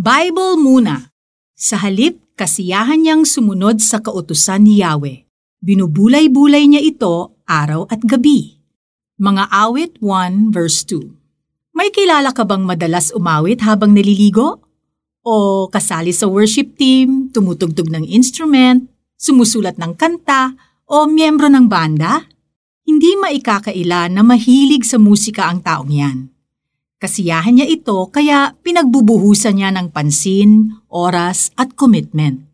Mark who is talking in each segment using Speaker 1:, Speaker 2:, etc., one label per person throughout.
Speaker 1: Bible muna. Sa halip, kasiyahan niyang sumunod sa kautusan ni Yahweh. Binubulay-bulay niya ito araw at gabi. Mga awit 1 verse 2 May kilala ka bang madalas umawit habang naliligo? O kasali sa worship team, tumutugtog ng instrument, sumusulat ng kanta, o miyembro ng banda? Hindi maikakaila na mahilig sa musika ang taong yan. Kasiyahan niya ito kaya pinagbubuhusan niya ng pansin, oras at commitment.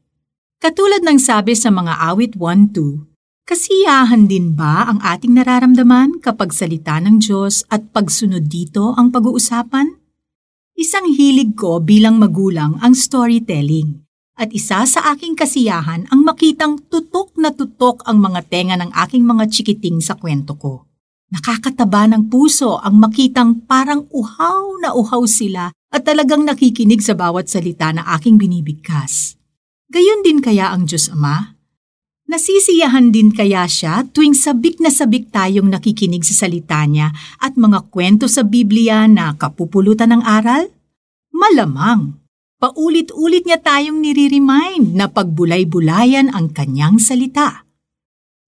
Speaker 1: Katulad ng sabi sa mga awit 1-2, kasiyahan din ba ang ating nararamdaman kapag salita ng Diyos at pagsunod dito ang pag-uusapan? Isang hilig ko bilang magulang ang storytelling at isa sa aking kasiyahan ang makitang tutok na tutok ang mga tenga ng aking mga chikiting sa kwento ko. Nakakataba ng puso ang makitang parang uhaw na uhaw sila at talagang nakikinig sa bawat salita na aking binibigkas. Gayon din kaya ang Diyos Ama? Nasisiyahan din kaya siya tuwing sabik na sabik tayong nakikinig sa salita niya at mga kwento sa Biblia na kapupulutan ng aral? Malamang. Paulit-ulit niya tayong nire-remind na pagbulay-bulayan ang kanyang salita.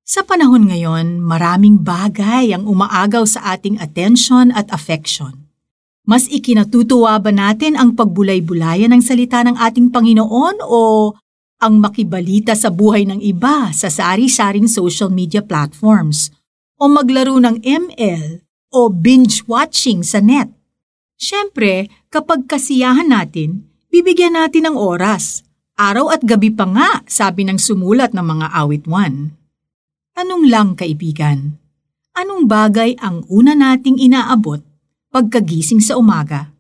Speaker 1: Sa panahon ngayon, maraming bagay ang umaagaw sa ating attention at affection. Mas ikinatutuwa ba natin ang pagbulay-bulayan ng salita ng ating Panginoon o ang makibalita sa buhay ng iba sa sari-saring social media platforms o maglaro ng ML o binge-watching sa net? Siyempre, kapag kasiyahan natin, bibigyan natin ng oras. Araw at gabi pa nga, sabi ng sumulat ng mga awit 1. Anong lang kaibigan? Anong bagay ang una nating inaabot pagkagising sa umaga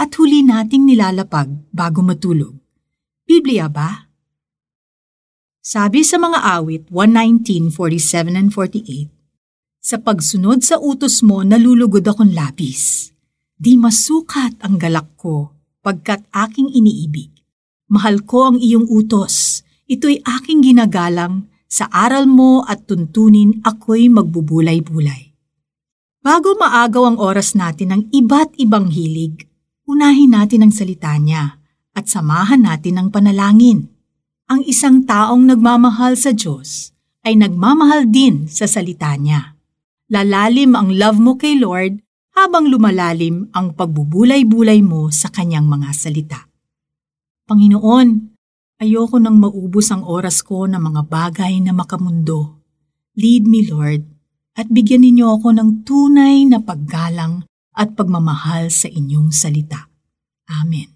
Speaker 1: at huli nating nilalapag bago matulog? Biblia ba? Sabi sa mga awit 119:47 and 48, Sa pagsunod sa utos mo nalulugod akong labis. Di masukat ang galak ko pagkat aking iniibig. Mahal ko ang iyong utos. Ito'y aking ginagalang sa aral mo at tuntunin ako'y magbubulay-bulay. Bago maagaw ang oras natin ng iba't ibang hilig, unahin natin ang salita niya at samahan natin ang panalangin. Ang isang taong nagmamahal sa Diyos ay nagmamahal din sa salita niya. Lalalim ang love mo kay Lord habang lumalalim ang pagbubulay-bulay mo sa kanyang mga salita. Panginoon, Ayoko nang maubos ang oras ko ng mga bagay na makamundo. Lead me, Lord, at bigyan ninyo ako ng tunay na paggalang at pagmamahal sa inyong salita. Amen.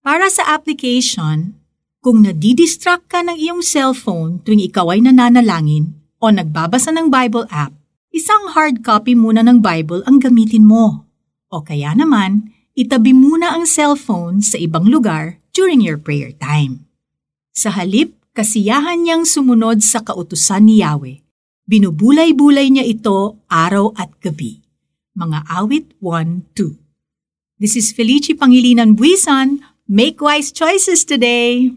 Speaker 1: Para sa application, kung nadidistract ka ng iyong cellphone tuwing ikaw ay nananalangin o nagbabasa ng Bible app, isang hard copy muna ng Bible ang gamitin mo. O kaya naman, itabi muna ang cellphone sa ibang lugar during your prayer time. Sa halip, kasiyahan niyang sumunod sa kautusan ni Yahweh. Binubulay-bulay niya ito araw at gabi. Mga awit 1-2 This is Felici Pangilinan Buisan. Make wise choices today!